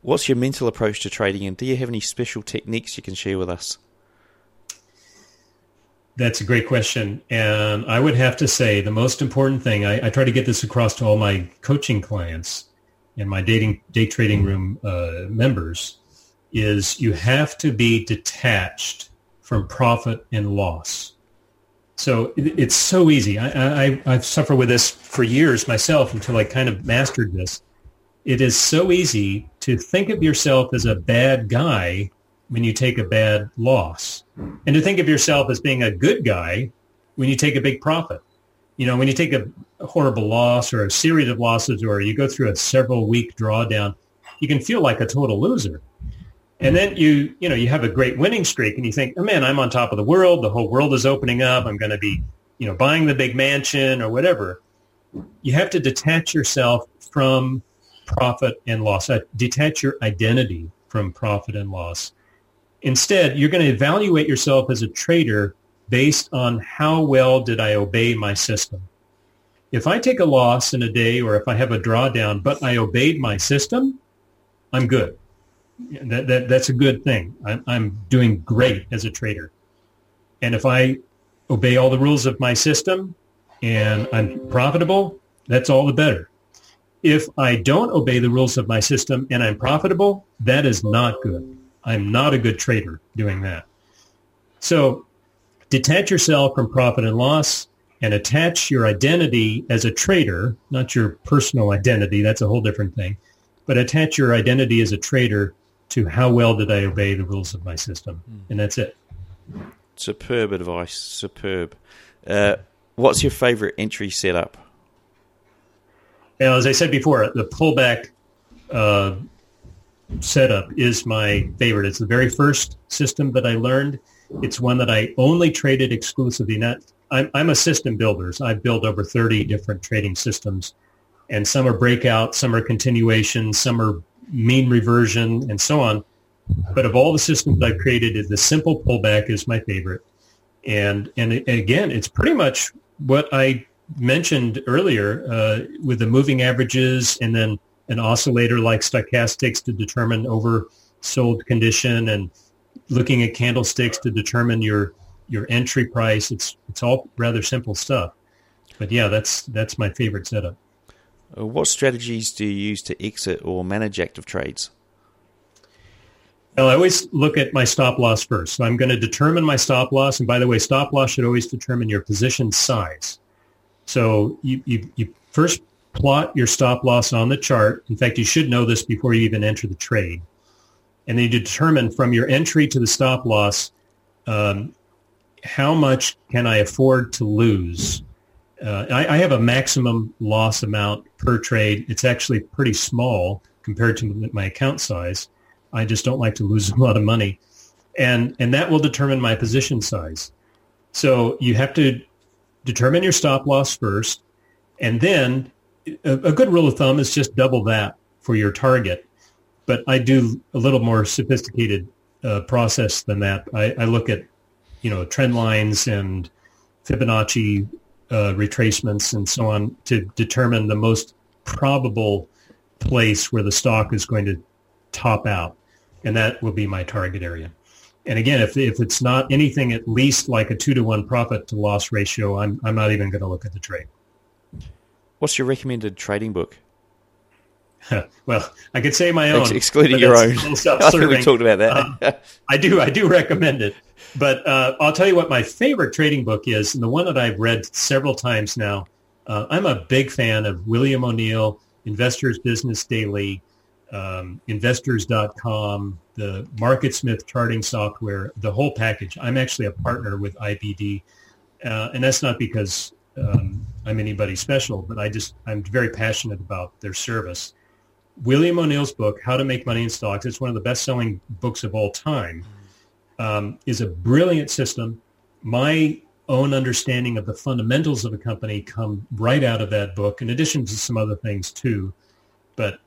What's your mental approach to trading, and do you have any special techniques you can share with us? That's a great question. And I would have to say the most important thing, I, I try to get this across to all my coaching clients and my dating day trading room uh, members, is you have to be detached from profit and loss. So it, it's so easy. I, I, I've suffered with this for years myself until I kind of mastered this. It is so easy to think of yourself as a bad guy when you take a bad loss and to think of yourself as being a good guy when you take a big profit. You know, when you take a horrible loss or a series of losses or you go through a several week drawdown, you can feel like a total loser. And then you, you know, you have a great winning streak and you think, oh man, I'm on top of the world. The whole world is opening up. I'm going to be, you know, buying the big mansion or whatever. You have to detach yourself from profit and loss. Uh, detach your identity from profit and loss. Instead, you're going to evaluate yourself as a trader based on how well did I obey my system. If I take a loss in a day or if I have a drawdown, but I obeyed my system, I'm good. That, that, that's a good thing. I'm, I'm doing great as a trader. And if I obey all the rules of my system and I'm profitable, that's all the better. If I don't obey the rules of my system and I'm profitable, that is not good. I'm not a good trader doing that. So detach yourself from profit and loss and attach your identity as a trader, not your personal identity. That's a whole different thing. But attach your identity as a trader to how well did I obey the rules of my system. Hmm. And that's it. Superb advice. Superb. Uh, what's your favorite entry setup? Now, as I said before, the pullback uh, setup is my favorite. It's the very first system that I learned. It's one that I only traded exclusively. Not, I'm, I'm a system builder. So I've built over 30 different trading systems, and some are breakout, some are continuation, some are mean reversion, and so on. But of all the systems I've created, the simple pullback is my favorite. And and again, it's pretty much what I mentioned earlier uh, with the moving averages and then an oscillator like stochastics to determine oversold condition and looking at candlesticks to determine your your entry price. It's it's all rather simple stuff. But yeah, that's that's my favorite setup. Uh, what strategies do you use to exit or manage active trades? Well, I always look at my stop loss first. So I'm going to determine my stop loss. And by the way, stop loss should always determine your position size. So you, you, you first plot your stop loss on the chart. In fact, you should know this before you even enter the trade. And then you determine from your entry to the stop loss, um, how much can I afford to lose? Uh, I, I have a maximum loss amount per trade. It's actually pretty small compared to my account size. I just don't like to lose a lot of money. And, and that will determine my position size. So you have to determine your stop loss first. And then a, a good rule of thumb is just double that for your target. But I do a little more sophisticated uh, process than that. I, I, look at, you know, trend lines and Fibonacci uh, retracements and so on to determine the most probable place where the stock is going to top out and that will be my target area. And again, if, if it's not anything at least like a two to one profit to loss ratio, I'm, I'm not even going to look at the trade. What's your recommended trading book? well, I could say my own, Ex- excluding your own. I think we talked about that. uh, I do, I do recommend it. But uh, I'll tell you what my favorite trading book is, and the one that I've read several times now. Uh, I'm a big fan of William O'Neill, Investors Business Daily, um, investors.com, the MarketSmith charting software, the whole package. I'm actually a partner with IBD. Uh, and that's not because um, I'm anybody special, but I just, I'm very passionate about their service. William O'Neill's book, How to Make Money in Stocks, it's one of the best-selling books of all time, um, is a brilliant system. My own understanding of the fundamentals of a company come right out of that book, in addition to some other things too. But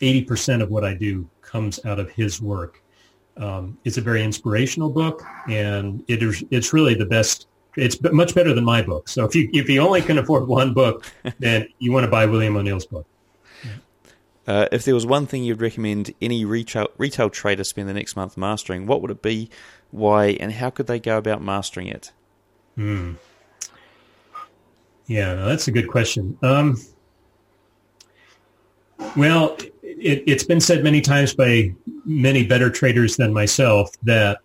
80% of what I do comes out of his work. Um, it's a very inspirational book, and it is, it's really the best. It's much better than my book. So if you if you only can afford one book, then you want to buy William O'Neill's book. Uh, if there was one thing you'd recommend any retail retail trader spend the next month mastering, what would it be? Why and how could they go about mastering it? Hmm. Yeah, that's a good question. Um, well, it, has been said many times by many better traders than myself that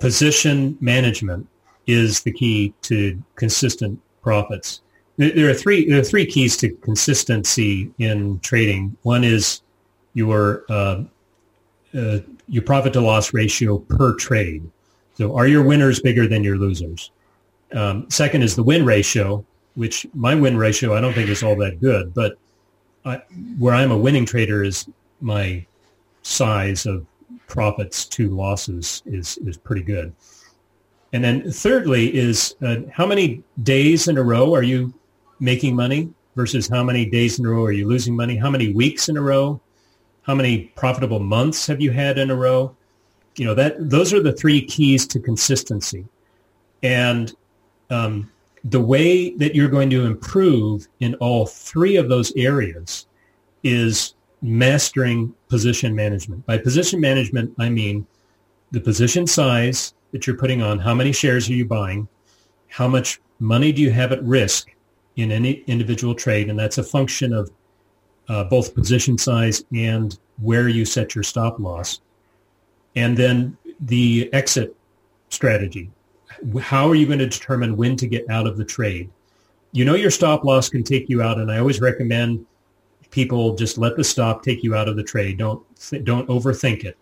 position management is the key to consistent profits. There are three there are three keys to consistency in trading. One is your uh, uh, your profit to loss ratio per trade. So, are your winners bigger than your losers? Um, second is the win ratio, which my win ratio I don't think is all that good, but I, where I'm a winning trader is my size of profits to losses is is pretty good. And then thirdly is uh, how many days in a row are you making money versus how many days in a row are you losing money? How many weeks in a row? How many profitable months have you had in a row? You know that those are the three keys to consistency. And um, the way that you're going to improve in all three of those areas is mastering position management. By position management, I mean the position size that you're putting on, how many shares are you buying, how much money do you have at risk in any individual trade, and that's a function of uh, both position size and where you set your stop loss. And then the exit strategy how are you going to determine when to get out of the trade? You know your stop loss can take you out, and I always recommend people just let the stop take you out of the trade. Don't don't overthink it.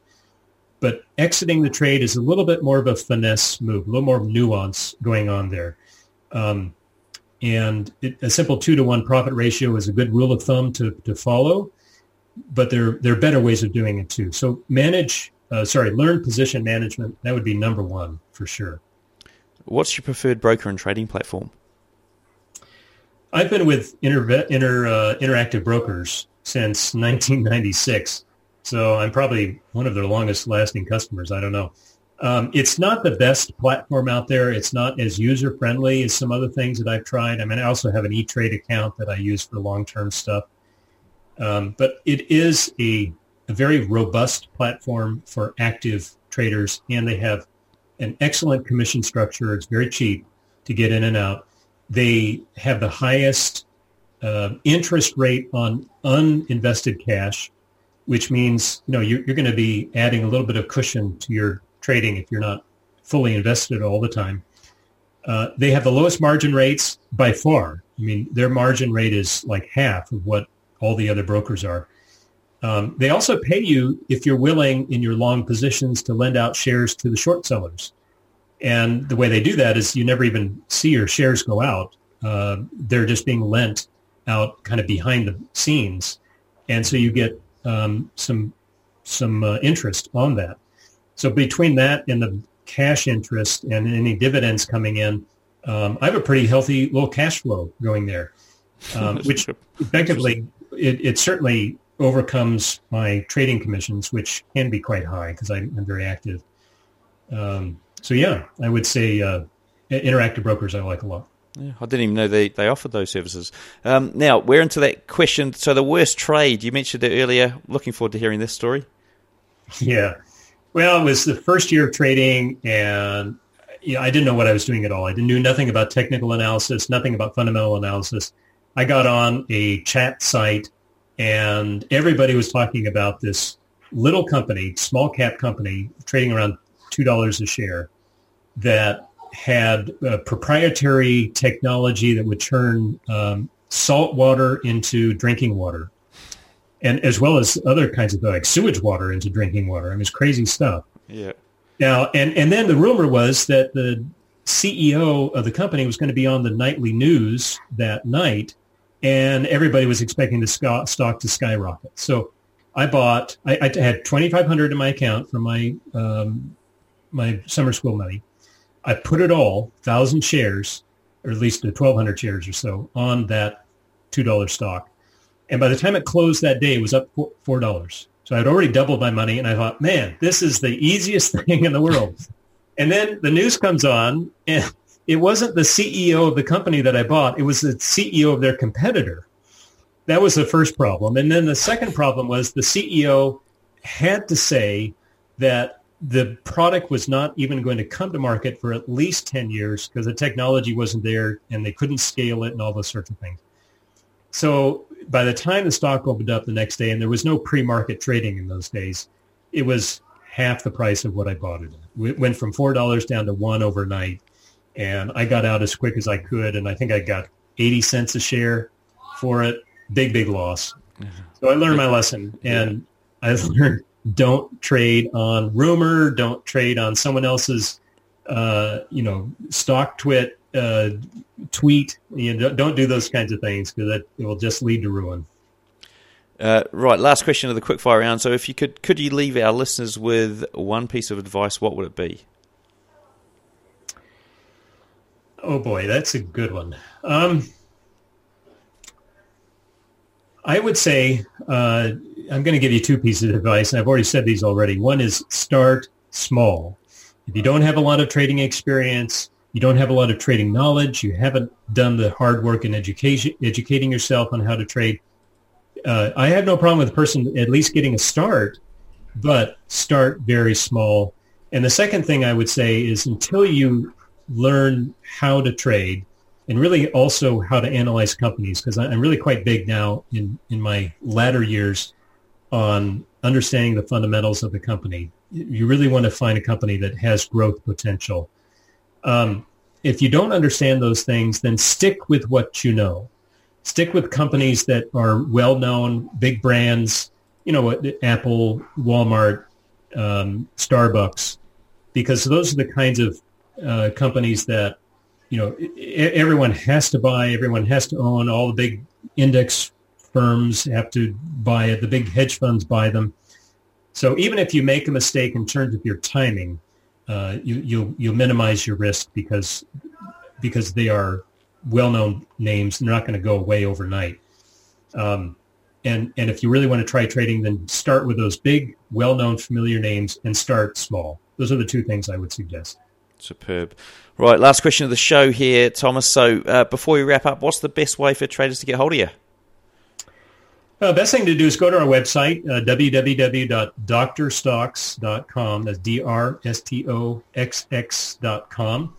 But exiting the trade is a little bit more of a finesse move, a little more nuance going on there. Um, and it, a simple two to one profit ratio is a good rule of thumb to, to follow, but there, there are better ways of doing it too. So manage uh, sorry, learn position management. That would be number one for sure. What's your preferred broker and trading platform? I've been with Inter, Inter uh, Interactive Brokers since 1996, so I'm probably one of their longest lasting customers. I don't know. Um, it's not the best platform out there. It's not as user friendly as some other things that I've tried. I mean, I also have an E-Trade account that I use for long term stuff. Um, but it is a, a very robust platform for active traders, and they have an excellent commission structure. It's very cheap to get in and out. They have the highest uh, interest rate on uninvested cash, which means you know you're, you're going to be adding a little bit of cushion to your trading if you're not fully invested all the time. Uh, they have the lowest margin rates by far. I mean, their margin rate is like half of what all the other brokers are. Um, they also pay you if you're willing in your long positions to lend out shares to the short sellers. And the way they do that is you never even see your shares go out. Uh, they're just being lent out kind of behind the scenes. And so you get um, some some uh, interest on that. So between that and the cash interest and any dividends coming in, um, I have a pretty healthy little cash flow going there, um, which effectively it, it, certainly overcomes my trading commissions, which can be quite high because I'm, very active. Um, so yeah, I would say uh, interactive brokers I like a lot. Yeah, I didn't even know they, they offered those services. Um, now we're into that question. So the worst trade you mentioned it earlier. Looking forward to hearing this story. Yeah. Well, it was the first year of trading, and you know, I didn't know what I was doing at all. I knew nothing about technical analysis, nothing about fundamental analysis. I got on a chat site, and everybody was talking about this little company, small cap company, trading around two dollars a share, that had proprietary technology that would turn um, salt water into drinking water and as well as other kinds of like sewage water into drinking water. I mean, it's crazy stuff. Yeah. Now, and and then the rumor was that the CEO of the company was going to be on the nightly news that night, and everybody was expecting the stock to skyrocket. So I bought. I, I had twenty five hundred in my account from my um, my summer school money. I put it all, thousand shares, or at least twelve hundred shares or so, on that two dollar stock and by the time it closed that day, it was up four dollars. So I'd already doubled my money, and I thought, man, this is the easiest thing in the world. and then the news comes on, and it wasn't the CEO of the company that I bought; it was the CEO of their competitor. That was the first problem, and then the second problem was the CEO had to say that the product was not even going to come to market for at least 10 years because the technology wasn't there and they couldn't scale it and all those sorts of things. So by the time the stock opened up the next day, and there was no pre-market trading in those days, it was half the price of what I bought it. It went from four dollars down to one overnight, and I got out as quick as I could, and I think I got eighty cents a share for it. Big, big loss. So I learned my lesson, and I learned don't trade on rumor, don't trade on someone else's, uh, you know, stock twit uh, tweet. You know, don't do those kinds of things because that it will just lead to ruin. Uh, right, last question of the quickfire round. So, if you could, could you leave our listeners with one piece of advice? What would it be? Oh boy, that's a good one. Um, I would say uh, I'm going to give you two pieces of advice, and I've already said these already. One is start small. If you don't have a lot of trading experience, you don't have a lot of trading knowledge, you haven't done the hard work in education, educating yourself on how to trade, uh, I have no problem with a person at least getting a start, but start very small. And the second thing I would say is until you learn how to trade and really also how to analyze companies, because I'm really quite big now in, in my latter years on understanding the fundamentals of the company. You really want to find a company that has growth potential um, if you don't understand those things, then stick with what you know. Stick with companies that are well-known, big brands, you know, Apple, Walmart, um, Starbucks, because those are the kinds of uh, companies that, you know, everyone has to buy, everyone has to own. All the big index firms have to buy it. The big hedge funds buy them. So even if you make a mistake in terms of your timing, uh, you, you'll you'll minimize your risk because because they are well-known names they're not going to go away overnight. Um, and and if you really want to try trading, then start with those big, well-known, familiar names and start small. Those are the two things I would suggest. Superb. Right, last question of the show here, Thomas. So uh, before we wrap up, what's the best way for traders to get hold of you? Uh, best thing to do is go to our website, uh, www.drstoxx.com. That's D-R-S-T-O-X-X.com.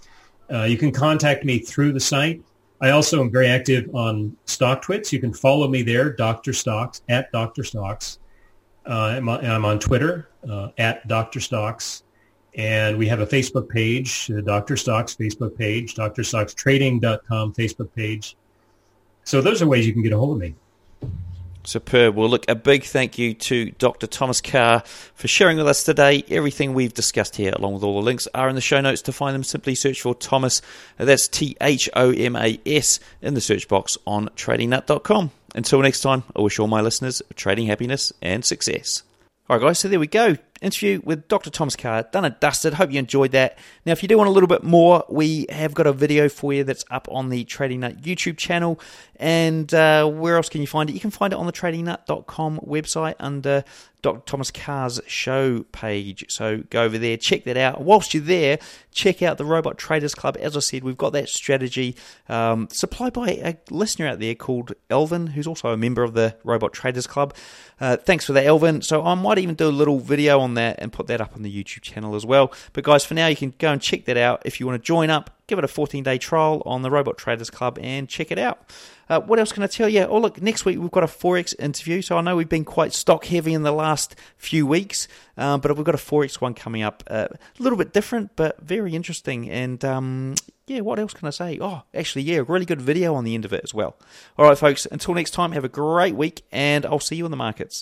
Uh, you can contact me through the site. I also am very active on StockTwits. You can follow me there, Dr. Stoxx, at Dr. Stoxx. Uh, I'm, on, I'm, on Twitter, uh, at Dr. Stoxx. And we have a Facebook page, the Dr. Stoxx Facebook page, drstoxxtrading.com Facebook page. So those are ways you can get a hold of me. Superb. Well, look, a big thank you to Dr. Thomas Carr for sharing with us today. Everything we've discussed here, along with all the links, are in the show notes. To find them, simply search for Thomas. That's T H O M A S in the search box on tradingnut.com. Until next time, I wish all my listeners trading happiness and success. All right, guys, so there we go. Interview with Dr. Thomas Carr, done and dusted. Hope you enjoyed that. Now, if you do want a little bit more, we have got a video for you that's up on the Trading Nut YouTube channel. And uh, where else can you find it? You can find it on the tradingnut.com website under Dr. Thomas Carr's show page. So go over there, check that out. Whilst you're there, check out the Robot Traders Club. As I said, we've got that strategy um, supplied by a listener out there called Elvin, who's also a member of the Robot Traders Club. Uh, thanks for that, Elvin. So I might even do a little video on that and put that up on the YouTube channel as well. But guys, for now, you can go and check that out. If you want to join up, give it a 14 day trial on the Robot Traders Club and check it out. Uh, what else can I tell you? Oh, look, next week we've got a Forex interview. So I know we've been quite stock heavy in the last few weeks, um, but we've got a Forex one coming up. Uh, a little bit different, but very interesting. And um, yeah, what else can I say? Oh, actually, yeah, a really good video on the end of it as well. All right, folks, until next time, have a great week, and I'll see you in the markets.